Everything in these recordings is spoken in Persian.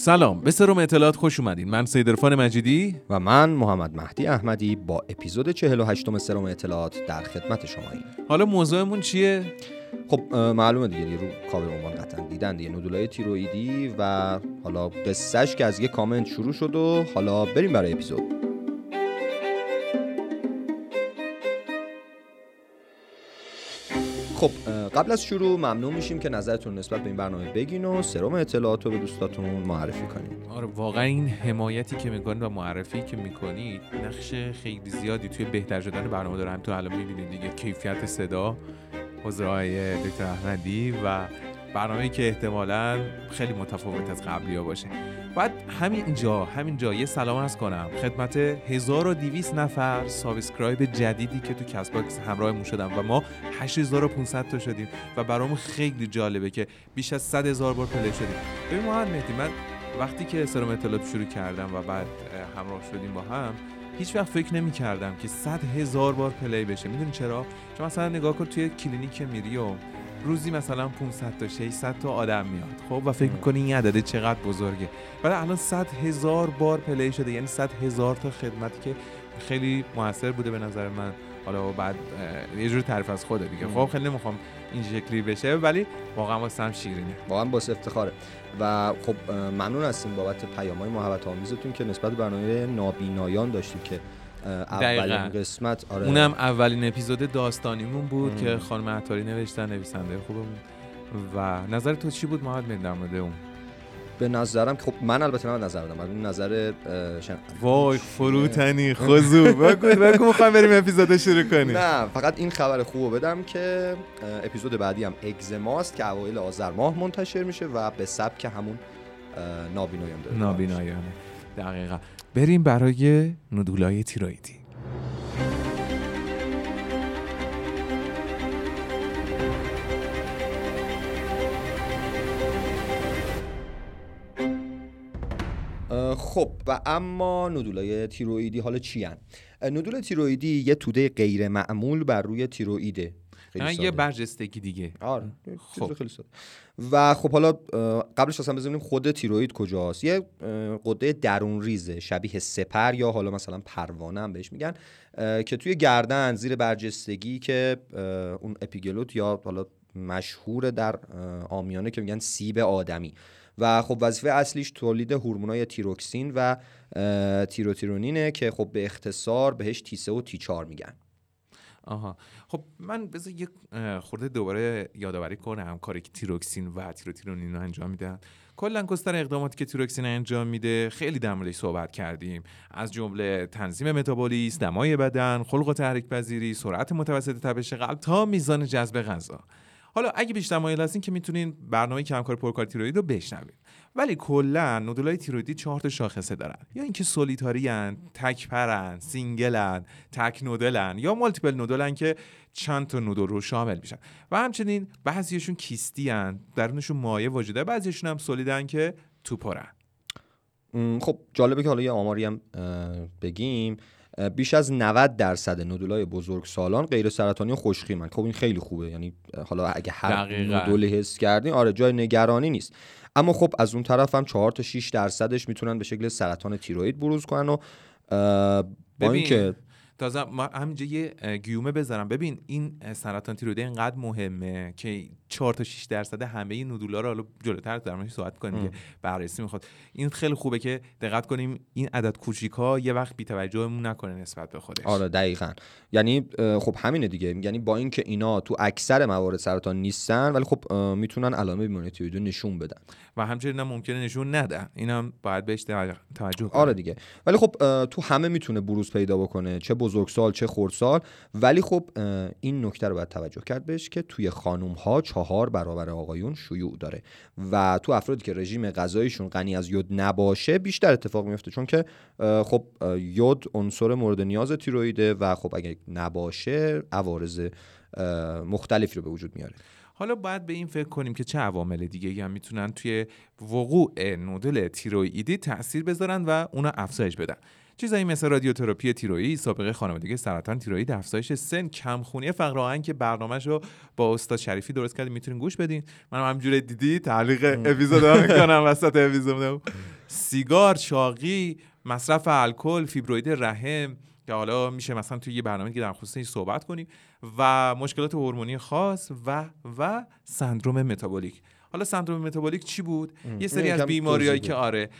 سلام به سروم اطلاعات خوش اومدین. من سید عرفان مجیدی. و من محمد مهدی احمدی با اپیزود 48 سروم اطلاعات در خدمت شماییم. حالا موضوعمون چیه؟ خب معلومه دیگه رو کاور عنوان قطعا دیدن دیگه نودولای تیرویدی و حالا قصهش که از یه کامنت شروع شد و حالا بریم برای اپیزود. خب قبل از شروع ممنون میشیم که نظرتون نسبت به این برنامه بگین و سروم اطلاعات رو به دوستاتون معرفی کنید آره واقعا این حمایتی که می‌کنید و معرفی که می‌کنید نقش خیلی زیادی توی بهتر شدن برنامه داره. تو الان می‌بینید دیگه کیفیت صدا حضور های دکتر احمدی و برنامه که احتمالا خیلی متفاوت از قبلی باشه. بعد همین اینجا یه سلام عرض کنم. خدمت 1200 نفر subscribe جدیدی که تو کست باکس همراهمون شدن و ما 8500 تا شدیم و برامون خیلی جالبه که بیش از 100 هزار بار play شدیم. ببین محمد مهدی من وقتی که سرم اطلاعات شروع کردم و بعد همراه شدیم با هم هیچ وقت فکر نمی کردم که 100 هزار بار play بشه. می‌دونی چرا؟ چون مثلا نگاه کن توی کلینیک میری و روزی مثلا 500 تا 600 تا آدم میاد خب؟ و فکر می‌کنی این عدد چقدر بزرگه؟ ولی الان 100 هزار بار play شده یعنی 100 هزار تا خدمتی که خیلی موثر بوده به نظر من. حالا بعد یه جور تعریف از خوده دیگه خب خیلی نمی‌خوام این شکلی بشه ولی واقعا واسه هم شیرینه. واقعا با افتخاره. و خب ممنون هستیم بابت پیام‌های محبت آمیزتون که نسبت برنامه نابینایان داشتیم که اولین قسمت آره. اونم اولین اپیزود داستانیمون بود که خانم عطاری نوشتن نویسنده خوبمون. و نظر تو چی بود محمد در مورد اون؟ به نظرم خب من البته من نظر دادم من نظر شن... وای فروتنی خضو بگو بگو می‌خوام بریم اپیزود شروع کنیم. نه فقط این خبر خوبو بدم که اپیزود بعدی هم اگزماست که اوایل آذر ماه منتشر میشه و به سبک همون نابینایان داره. نابینایانه دقیقا. بریم برای ندولای تیرویدی خب و اما ندولای تیرویدی حالا چی هن؟ ندول تیرویدی یه توده غیر معمول بر روی تیرویده یه برجستگی دیگه. آره خب. خیلی ساده. و خب حالا قبلش اصلا بزنیم خود تیروید کجاست؟ یه قده درون ریزه شبیه سپر یا حالا مثلا پروانه هم بهش میگن که توی گردن زیر برجستگی که اون اپیگلوت یا حالا مشهور در آمیانه که میگن سیب آدمی. و خب وظیفه اصلیش تولید هورمونای تیروکسین و تیروتیرونینه که خب به اختصار بهش تیسه و تیچار میگن. آها. خب من بذار یه خورده دوباره یادآوری کنم کاری که تیروکسین و تیروتیرونین رو انجام میدن. کلا گستر اقداماتی که تیروکسین انجام میده خیلی در موردش صحبت کردیم. از جمله تنظیم متابولیسم دمای بدن خلق و تحریک پذیری سرعت متوسط تپش قلب تا میزان جذب غذا. حالا اگه بیشتر مایل هستین که می‌تونین برنامه کمکار پرکار تیروید رو بشنوید ولی کلا نودولای تیرویدی چهار تا شاخصه دارن. یا اینکه سولیتاری ان تک پرن سینگلن تک نودلن یا مالتیپل نودلن که چند تا نودل رو شامل میشن. و همچنین بعضیشون کیستی ان درونشون مایع وجود داره بعضیشون هم سولیدن که تو پرن خب جالبه که حالا یه آماری هم بگیم. بیش از 90 درصد نودولای بزرگ سالان غیر سرطانی و من خب این خیلی خوبه. یعنی حالا اگه هر نودولی حس کردین آره جای نگرانی نیست. اما خب از اون طرف هم 4 تا 6 درصدش می‌تونن به شکل سرطان تیروید بروز کنن و با اینکه تازه ما همینجا یه گیومه بذارم. ببین این سرطان تیروید اینقدر مهمه که 4 تا 6 درصد همه این نودولا رو حالا جلوتر در موردش صحبت کنیم که بررسی می‌خواد. این خیلی خوبه که دقت کنیم این عدد کوچیکا یه وقت بی توجهمون نکنه نسبت به خودش. آره دقیقاً. یعنی خب همینه دیگه. یعنی با اینکه اینا تو اکثر موارد سرطان نیستن ولی خب می‌تونن علائم بیماری تیروید نشون بدن. و همچنین ممکنه نشون ندن. اینم باید بهش توجه کنیم. آره دیگه. ولی خب تو همه می‌تونه بروز پیدا بکنه چه بزرگسال چه خردسال. ولی خب این نکته رو باید توجه کرد بهش که توی خانم ها چهار برابر آقایون شیوع داره و تو افرادی که رژیم غذاییشون غنی از یود نباشه بیشتر اتفاق میفته. چون که خب یود عنصر مورد نیاز تیرویده و خب اگه نباشه عوارض مختلفی رو به وجود میاره. حالا باید به این فکر کنیم که چه عوامل دیگه هم می‌تونن توی وقوع نودل تیروئیدی تاثیر بذارن و اونا افزایش بدن. چیزایی مثل رادیوتراپی تیروئید سابقه خانوادگی سرطان تیروئید افزایش سن کمخونی فقر آهن که برنامهش رو با استاد شریفی درست کردیم می‌تونین گوش بدین. من همجوری دیدی تعلیق اپیزود می‌کنم وسط اپیزود سیگار چاقی مصرف الکل فیبروید رحم که حالا میشه مثلا توی یه برنامه که در خصوصش صحبت کنیم و مشکلات هورمونی خاص و و سندروم متابولیک. حالا سندروم متابولیک چی بود؟ یه سری از بیماریایی که آره.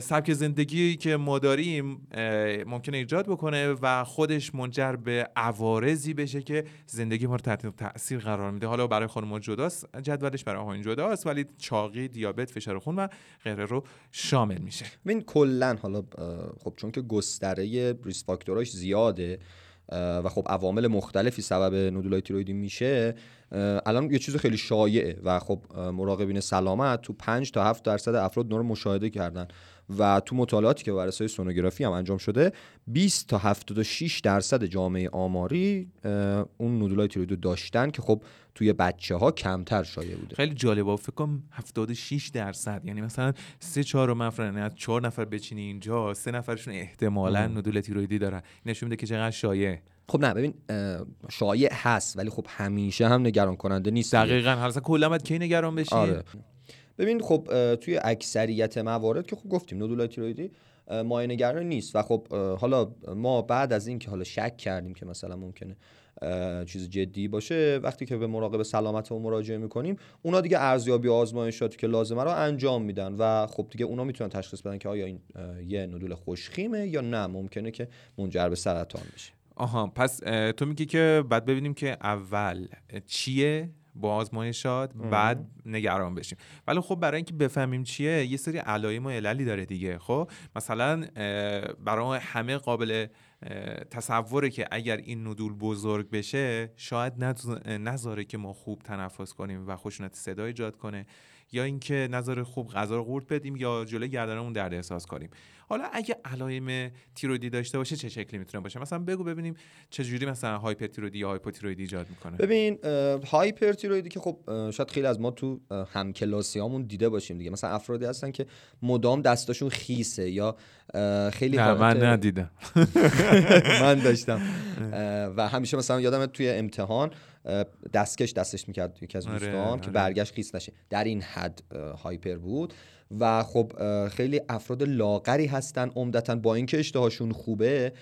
سبک زندگی که ما داریم ممکنه ایجاد بکنه و خودش منجر به عوارضی بشه که زندگی ما رو تحت تاثیر قرار میده. حالا برای خانم جداست جدولش برای آقایون جداست ولی چاقی دیابت فشار خون و غیره رو شامل میشه. ببین کلا حالا خب چون که گستره ریس فاکتوراش زیاده و خب عوامل مختلفی سبب نودولای تیرویدی میشه الان یه چیز خیلی شایعه و خب مراقبین سلامت تو 5 تا 7 درصد افراد نور مشاهده کردن. و تو مطالعاتی که بر اساس سونوگرافی هم انجام شده 20 تا 76 درصد جامعه آماری اون نودولای تیروید داشتن که خب توی بچه ها کمتر شایع بوده. خیلی جالبه. فکر کنم 76 درصد. یعنی مثلا سه چهار نفر از چهار نفر بچینی اینجا سه نفرشون احتمالا نودول تیرویدی دارن. نشون میده که چقدر شایع. خب نه ببین شایع هست ولی خب همیشه هم نگران کننده نیست دقیقاً. هر کلا کی نگران بشی آره. ببین خب توی اکثریت موارد که خب گفتیم نودولای تیرویدی مایه نگران نیست. و خب حالا ما بعد از اینکه حالا شک کردیم که مثلا ممکنه چیز جدی باشه وقتی که به مراقب سلامت و مراجعه می‌کنیم اونا دیگه ارزیابی آزمایشاتی که لازمه رو انجام میدن. و خب دیگه اونا می‌تونن تشخیص بدن که آیا این یه نودول خوشخیمه یا نه. ممکنه که منجر به سرطان بشه. آها پس تو میگی که بعد ببینیم که اول چیه؟ با آزمایشات بعد نگران بشیم. ولی خب برای اینکه بفهمیم چیه یه سری علائم و عللی داره دیگه. خب مثلا برای همه قابل تصوره که اگر این ندول بزرگ بشه شاید نذاره که ما خوب تنفس کنیم و خشونت صدا ایجاد کنه. یا اینکه نظر خوب غذا رو قورت بدیم یا جلوی گردنمون درد احساس کنیم. حالا اگه علائم تیرویدی داشته باشه چه شکلی می‌تونه باشه؟ مثلا بگو ببینیم چه جوری مثلا هایپرتیرویدی یا هایپوتیرویدی ایجاد می‌کنه. ببین هایپرتیرویدی که خب شاید خیلی از ما تو همکلاسیامون دیده باشیم دیگه. مثلا افرادی هستن که مدام دستاشون خیسه یا خیلی نه من ندیدم. من داشتم. و همیشه مثلا یادم توی امتحان دستکش دستش می‌کرد یکی از آره، دوستان که آره. برگشت خیس نشه. در این حد هایپر بود. و خب خیلی افراد لاغری هستن عمدتا. با اینکه اشتهاشون خوبه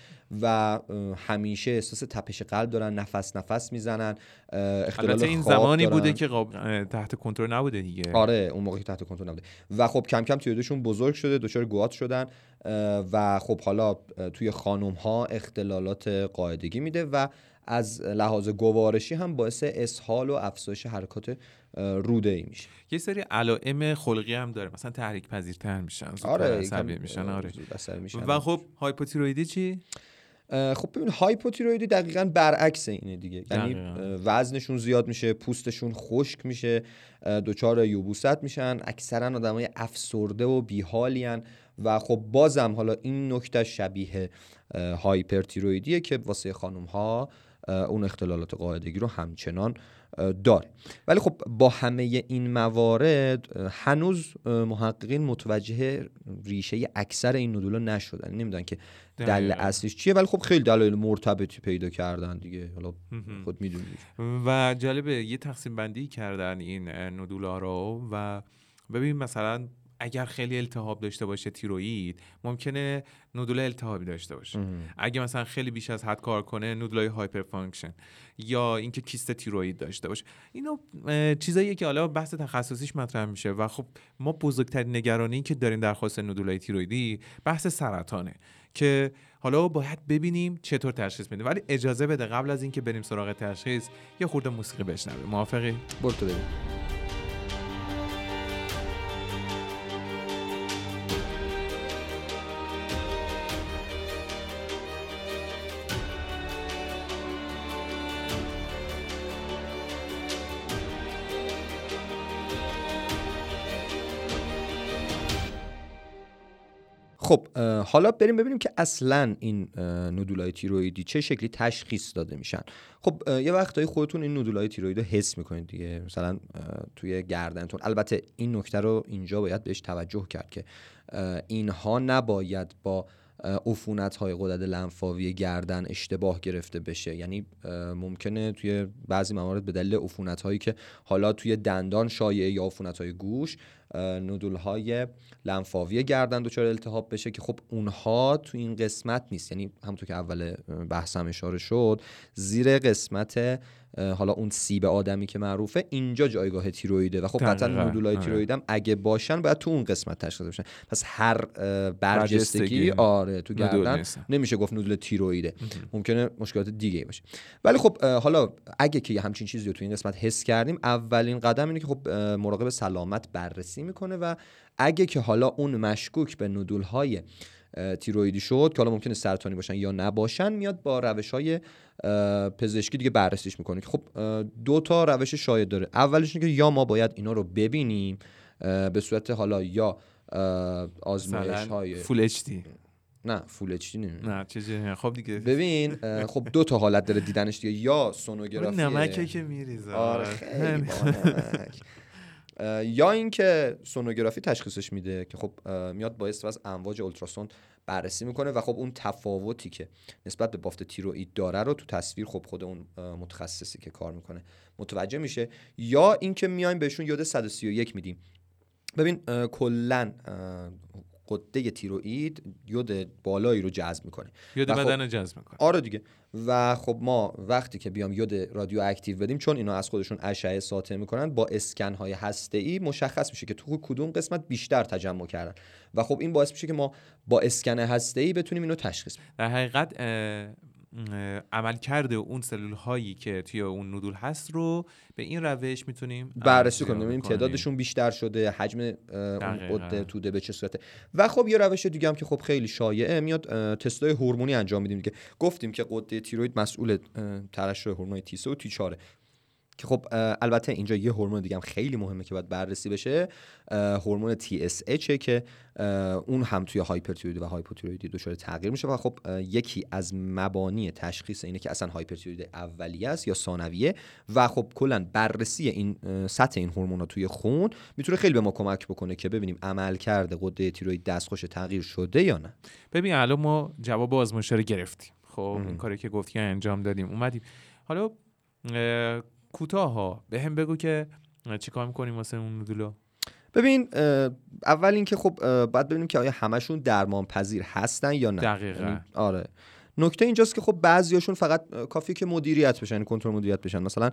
و همیشه احساس تپش قلب دارن نفس نفس می‌زنن البته این زمانی بوده که تحت کنترل نبوده دیگه. آره اون موقعی تحت کنترل نبوده. و خب کم کم تیرویدشون بزرگ شده دچار گوات شدن و خب حالا توی خانم ها اختلالات قاعدگی میده و از لحاظ گوارشی هم باعث اسهال و افزایش حرکات روده ای میشه. یه سری علائم خلقی هم داره. مثلا تحریک پذیرتر میشن آره میشن. آره. و خب هایپوتیرویدی چی؟ خب ببین هایپوتیرویدی دقیقا برعکس اینه دیگه. یعنی وزنشون زیاد میشه پوستشون خشک میشه دچار یوبوست میشن اکثرا آدمای افسرده و بیحالین و خب بازم حالا این نکته شبیه هایپرتیرویدیه که واسه خانم ها اون اختلالات قاعدگی رو همچنان داره ولی خب با همه این موارد هنوز محققین متوجه ریشه اکثر این ندولا نشدن. نمی‌دونن که دلیل اصلیش چیه ولی خب خیلی دلایل مرتبطی پیدا کردن دیگه. حالا خود می‌دونید. و جالبه یه تقسیم بندی کردن این ندولا رو و ببین مثلا اگر خیلی التهاب داشته باشه تیروئید ممکنه نودول التهابی داشته باشه. اگه مثلا خیلی بیش از حد کار کنه نودولای hyperfunction یا اینکه کیست تیروئید داشته باشه. اینو چیزاییه که حالا بحث تخصصیش مطرح میشه و خب ما بزرگترین نگرانی که داریم در خصوص نودولای تیروئیدی بحث سرطانه که حالا باید ببینیم چطور تشخیص میدیم ولی اجازه بده قبل از اینکه بریم سراغ تشخیص یه خورده موسیقی بشنویم. موافقی؟ برو تو خب حالا بریم ببینیم که اصلا این نودولای تیرویدی چه شکلی تشخیص داده میشن. خب یه وقتایی خودتون این نودولای تیروید رو حس می‌کنید دیگه. مثلا توی گردنتون. البته این نکته رو اینجا باید بهش توجه کرد که اینها نباید با عفونت های غدد لنفاوی گردن اشتباه گرفته بشه. یعنی ممکنه توی بعضی موارد به دلیل عفونت هایی که حالا توی دندان شایعه یا عفونت های گوش نودول های لنفاوی گردن دچار التهاب بشه که خب اونها تو این قسمت نیست. یعنی همونطور که اول بحثم اشاره شد زیر قسمت حالا اون سیب آدمی که معروفه اینجا جایگاه تیرویده و خب قطعا نودولای آره. تیروید هم اگه باشن باید تو اون قسمت تشخیص بشن پس هر برجستگی آره تو گردن نمیشه گفت نودول تیرویده. ممکنه مشکلات دیگه باشه. ولی خب حالا اگه که همچین چیزی رو تو این قسمت حس کردیم اولین قدم اینه که خب مراقب سلامت بررسی می‌کنه و اگه که حالا اون مشکوک به نودول های تیرویدی شد که حالا ممکنه سرطانی باشن یا نباشن میاد با روش های پزشکی دیگه بررسیش می‌کنه. که خب دو تا روش شاید داره. اولش اینه که یا ما باید اینا رو ببینیم به صورت حالا یا آزمایش های فول اچ دی. نه فول اچ دی نه چیزی خب دیگه. ببین خب دو تا حالت داره دیدنش دیگه. یا سونوگرافی نمکه که میریزه. آره یا اینکه سونوگرافی تشخیصش میده که خب میاد با از امواج اولتراسون بررسی می‌کنه و خب اون تفاوتی که نسبت به بافت تیروئید داره رو تو تصویر خب خود اون متخصصی که کار می‌کنه متوجه میشه. یا اینکه میایم بهشون یاد 131 میدیم. ببین کلا قده تیروئید یود بالایی رو جذب می‌کنه. یود خب بدن جذب می‌کنه. آره دیگه. و خب ما وقتی که بیام یود رادیو اکتیو بدیم چون اینا از خودشون اشعه ساطع می‌کنن با اسکن های هسته ای مشخص میشه که تو کدوم قسمت بیشتر تجمع کردن. و خب این باعث میشه که ما با اسکن هسته ای بتونیم اینو تشخیص بدیم. در حقیقت عمل کرده اون سلول هایی که توی اون نودول هست رو به این روش می‌تونیم بررسی کنیم. ببینیم تعدادشون بیشتر شده حجم اون قده توده به چه صورته. و خب یه روش دیگه هم که خب خیلی شایعه میاد تستای هورمونی انجام میدیم دیگه گفتیم که قده تیروید مسئول ترشح هورمون تی و تی 4 که خب البته اینجا یه هورمون دیگه هم خیلی مهمه که باید بررسی بشه هورمون TSH که اون هم توی هایپرتیرویدی و هایپوتیرویدی دچار تغییر میشه و خب یکی از مبانی تشخیص اینه که اصلا هایپرتیرویدی اولیه است یا ثانویه و خب کلا بررسی این سطح این هورمونا توی خون می‌تونه خیلی به ما کمک بکنه که ببینیم عمل کرده قده تیروید دستخوش تغییر شده یا نه. ببین الان ما جواب آزمایش رو گرفتیم. خب این کاری که گفتی انجام دادیم اومدیم. حالا کوتاه ها به هم بگو که چیکار می‌کنیم واسه اون نودولو؟ ببین اول اینکه خب باید ببینیم که آیا همشون درمان پذیر هستن یا نه. دقیقا. یعنی آره. نکته اینجاست که خب بعضیاشون فقط کافیه که مدیریت بشن یعنی کنترل مدیریت بشن. مثلا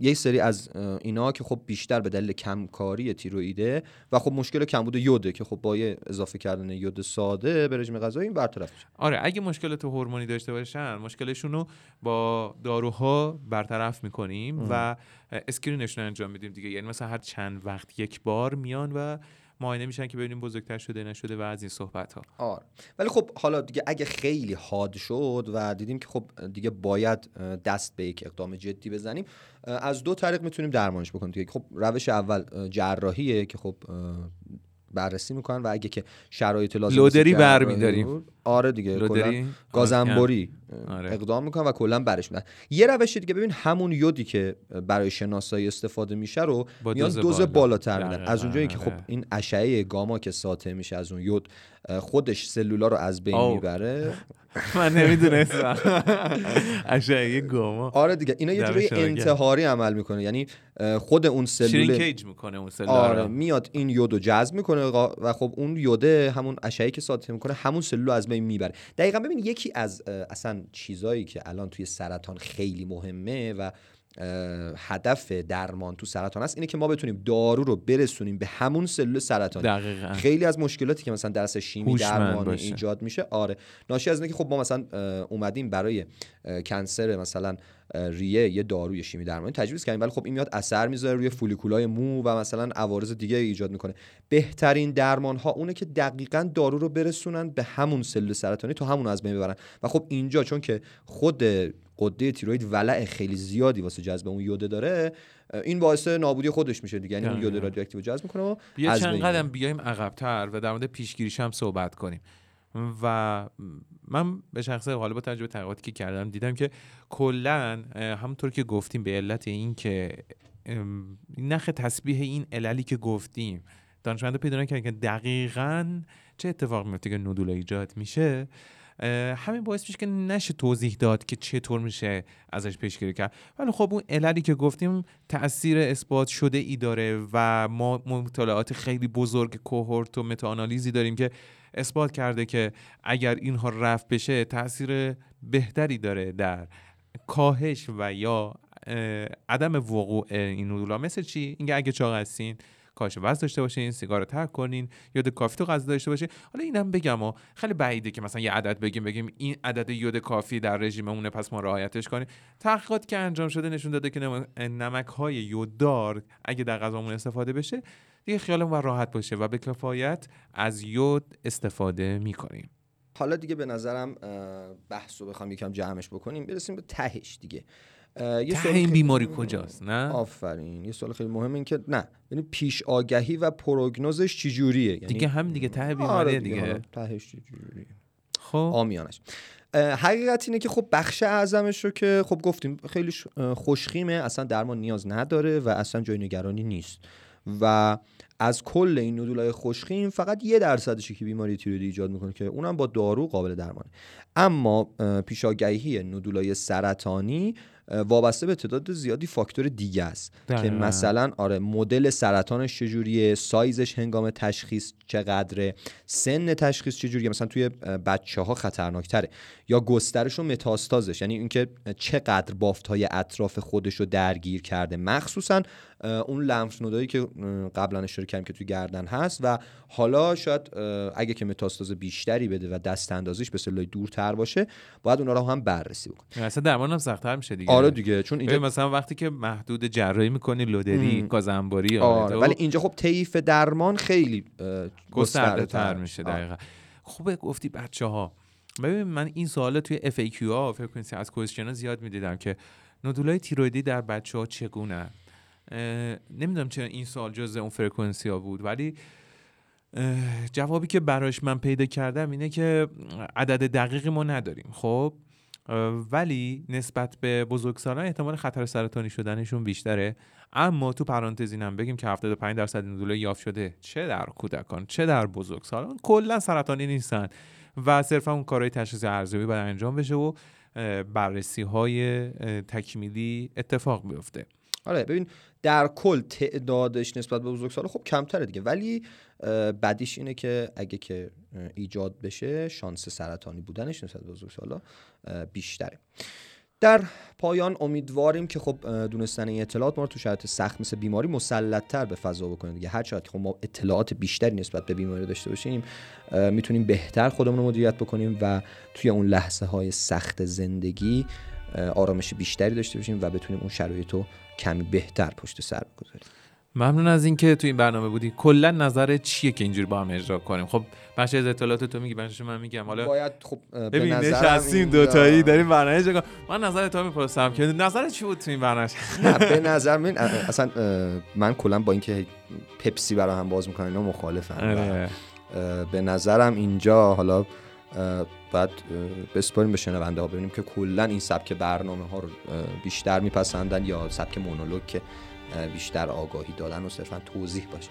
یه سری از اینا که خب بیشتر به دلیل کمکاری تیروئیده و خب مشکل کمبود یوده که خب با یه اضافه کردن یود ساده به رژیم غذایی این برطرف میشه. آره اگه مشکلات هورمونی داشته باشن مشکلشون رو با داروها برطرف می‌کنیم و اسکرینشون انجام میدیم دیگه. یعنی مثلا هر چند وقت یک بار میان و معاینه میشن که ببینیم بزرگتر شده نشده و از این صحبت ها آره. ولی خب حالا دیگه اگه خیلی حاد شد و دیدیم که خب دیگه باید دست به یک اقدام جدی بزنیم از دو طریق می‌تونیم درمانش بکنیم. دیگه خب روش اول جراحیه که خب بررسی می‌کنن و اگه که شرایط لازم لودری برمیداریم. آره دیگه لودری گازنبری آره. اقدام می‌کنن و کلا برش میدن یه روش دیگه ببین همون یودی که برای شناسایی استفاده میشه رو میان دوز, بالاتر میدن. از اونجایی که خب این اشعه گاما که ساطع میشه از اون یود خودش سلولا رو از بین می‌بره. من نمی‌دونستم. اشعه گاما. آره دیگه اینا یه جوری انتحاری عمل می‌کنه. یعنی خود اون سلول شرینکیج می‌کنه اون سلول آره میاد این یودو جذب می‌کنه و خب اون یوده همون اشعه که ساطع می‌کنه همون سلول از بین می‌بره. دقیقا ببین یکی از اصلا چیزایی که الان توی سرطان خیلی مهمه و هدف درمان تو سرطان است اینه که ما بتونیم دارو رو برسونیم به همون سلول سرطانی. دقیقا. خیلی از مشکلاتی که مثلا درس شیمی درمان ایجاد میشه آره. ناشی از اینه که خب ما مثلا اومدیم برای کنسر مثلا ریه یه داروی شیمی درمانی تجویز کردیم. ولی خب این میاد اثر می‌ذاره روی فولیکولای مو و مثلا عوارض دیگه ایجاد می‌کنه. بهترین درمان ها اونه که دقیقا دارو رو برسونن به همون سلول سرطانی تا همون از بین ببرن. و خب اینجا چون که خود قده تیروید ولع خیلی زیادی واسه جذب اون یوده داره این باعث نابودی خودش میشه دیگه. یعنی اون یود رادیواکتیو جذب می‌کنه و بیا چند قدم بیایم عقبتر و در مورد پیشگیریش هم صحبت کنیم. و من به شخص حالا با تجربه تحقیقاتی که کردم دیدم که کلا همونطور که گفتیم به علت این که نخ تسبیح این عللی که گفتیم دانشمندا پیدا کردن که دقیقا چه اتفاق میفته که نودول ایجاد میشه همین باعث میشه که نشه توضیح داد که چطور میشه ازش پیشگیری کرد. ولی خب اون عللی که گفتیم تاثیر اثبات شده ای داره و ما مطالعات خیلی بزرگ کوهورت و متاانالیزی داریم که اثبات کرده که اگر اینها رفت بشه تاثیر بهتری داره در کاهش و یا عدم وقوع این نودولا مثل چی؟ اینکه اگه چاق هستین کاهش وزن داشته باشین سیگار رو ترک کنین یود کافی تو غذا داشته باشین. حالا اینم بگم و خیلی بعیده که مثلا یه عدد بگیم بگیم این عدد یود کافی در رژیممونه پس ما رعایتش کنیم. تحقیقات که انجام شده نشون داده که نمک های یوددار اگه در غذامون استفاده بشه دیگه خیالمون راحت باشه و به کفایت از یود استفاده می‌کنیم. حالا دیگه به نظرم بحث رو بخوام یکم جمعش بکنیم برسیم به تهش دیگه. یه این بیماری کجاست نه؟ آفرین یه سوال خیلی مهم این که نه یعنی پیش آگهی و پروگنوزش چجوریه؟ یعنی دیگه هم دیگه ته بیماری آره دیگه, تهش چجوریه. خب. آمیانش. حقیقت اینه که خب بخش اعظمش رو که خب گفتیم خیلی خوشخیمه اصلا درمان نیاز نداره و اصلا جای نگرانی نیست. و از کل این نودولای خوشخیم فقط یه درصدشی که بیماری تیرویدی ایجاد می‌کنه که اونم با دارو قابل درمانه. اما پیشاگهی نودولای سرطانی وابسته به تعداد زیادی فاکتور دیگه است که مثلا آره مدل سرطانش چجوریه سایزش هنگام تشخیص چقدره سن تشخیص چجوریه مثلا توی بچه ها خطرناکتره یا گسترش و متاستازش یعنی اینکه چقدر بافت های اطراف خودش رو درگیر کرده. مخصوصا اون لمف نودایی که قبلا اشاره کردیم که توی گردن هست و حالا شاید اگه که متاستاز بیشتری بده و دست اندازیش به سلولای دورتر باشه باید اونا رو هم بررسی بکنیم. اصلا درمان هم سخت‌تر میشه دیگه. آره دیگه چون اینجا مثلا وقتی که محدود جراحی می‌کنی لودری گازنباری آره ولی اینجا خب طیف درمان خیلی گسترده تر میشه دقیقا. خوبه گفتی بچه ها ببین من این سوال توی FAQ ها فرکانسی از کوشن ها زیاد می‌دیدم که نودولای تیرویدی در بچه ها چگونه نمی‌دونم چرا این سوال جز اون فرکانسی ها بود ولی جوابی که براش من پیدا کردم اینه که عدد دقیقی ما نداریم. خب؟ ولی نسبت به بزرگسالان احتمال خطر سرطانی شدنشون بیشتره. اما تو پرانتز اینم بگیم که 75 درصد نودوله یافت شده. چه در کودکان چه در بزرگسالان کلا سرطانی نیستن و صرفا اون کارهای تشخیص ارزیابی باید انجام بشه و بررسی های تکمیلی اتفاق بیفته. آره ببین در کل تعدادش نسبت به بزرگسال خب کمتره دیگه. ولی بدیش اینه که اگه که ایجاد بشه شانس سرطانی بودنش نسبت به بزرگسالا بیشتره. در پایان امیدواریم که خب دونستن این اطلاعات ما رو تو شرایط سخت مثل بیماری مسلط به فضا بکنه دیگه. هر چقدر خب ما اطلاعات بیشتری نسبت به بیماری داشته باشیم می‌تونیم بهتر خودمون رو مدیریت بکنیم و توی اون لحظه های سخت زندگی آرامش بیشتری داشته باشیم و بتونیم اون شرایط رو کمی بهتر پشت سر بگذاریم. ممنون از اینکه تو این برنامه بودی. کلا نظر چیه که اینجوری با هم اجرا کنیم؟ خب بخش از اطلاعات تو میگی بخش من میگم. حالا باید خب ببین نشستیم دو تایی داریم برنامه اجرا من نظر تو می‌پرسم که نظر چی بود تو این برنامه؟ نه به نظر من اصلا من کلا با اینکه پپسی برای هم باز می‌کنن اینا مخالفم آره. به نظرم اینجا حالا بعد بسپاریم به شنونده ها ببینیم که کلا این سبک برنامه ها رو بیشتر میپسندن یا سبک مونولوگ که بیشتر آگاهی دادن و صرفا توضیح باشه.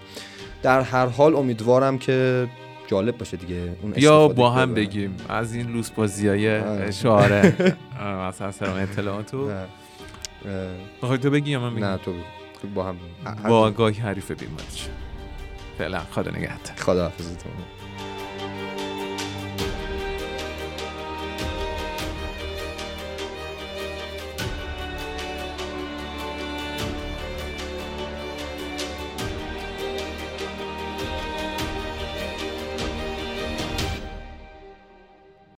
در هر حال امیدوارم که جالب باشه دیگه اون یا با هم بگیم. از این لوس بازی های شعاره مثلا سلام اطلاعاتو بخوای تو بگی یا من بگیم نه تو با هم با آگاهی حریف بیماری فعلا خدا نگهدار. خدا حافظتون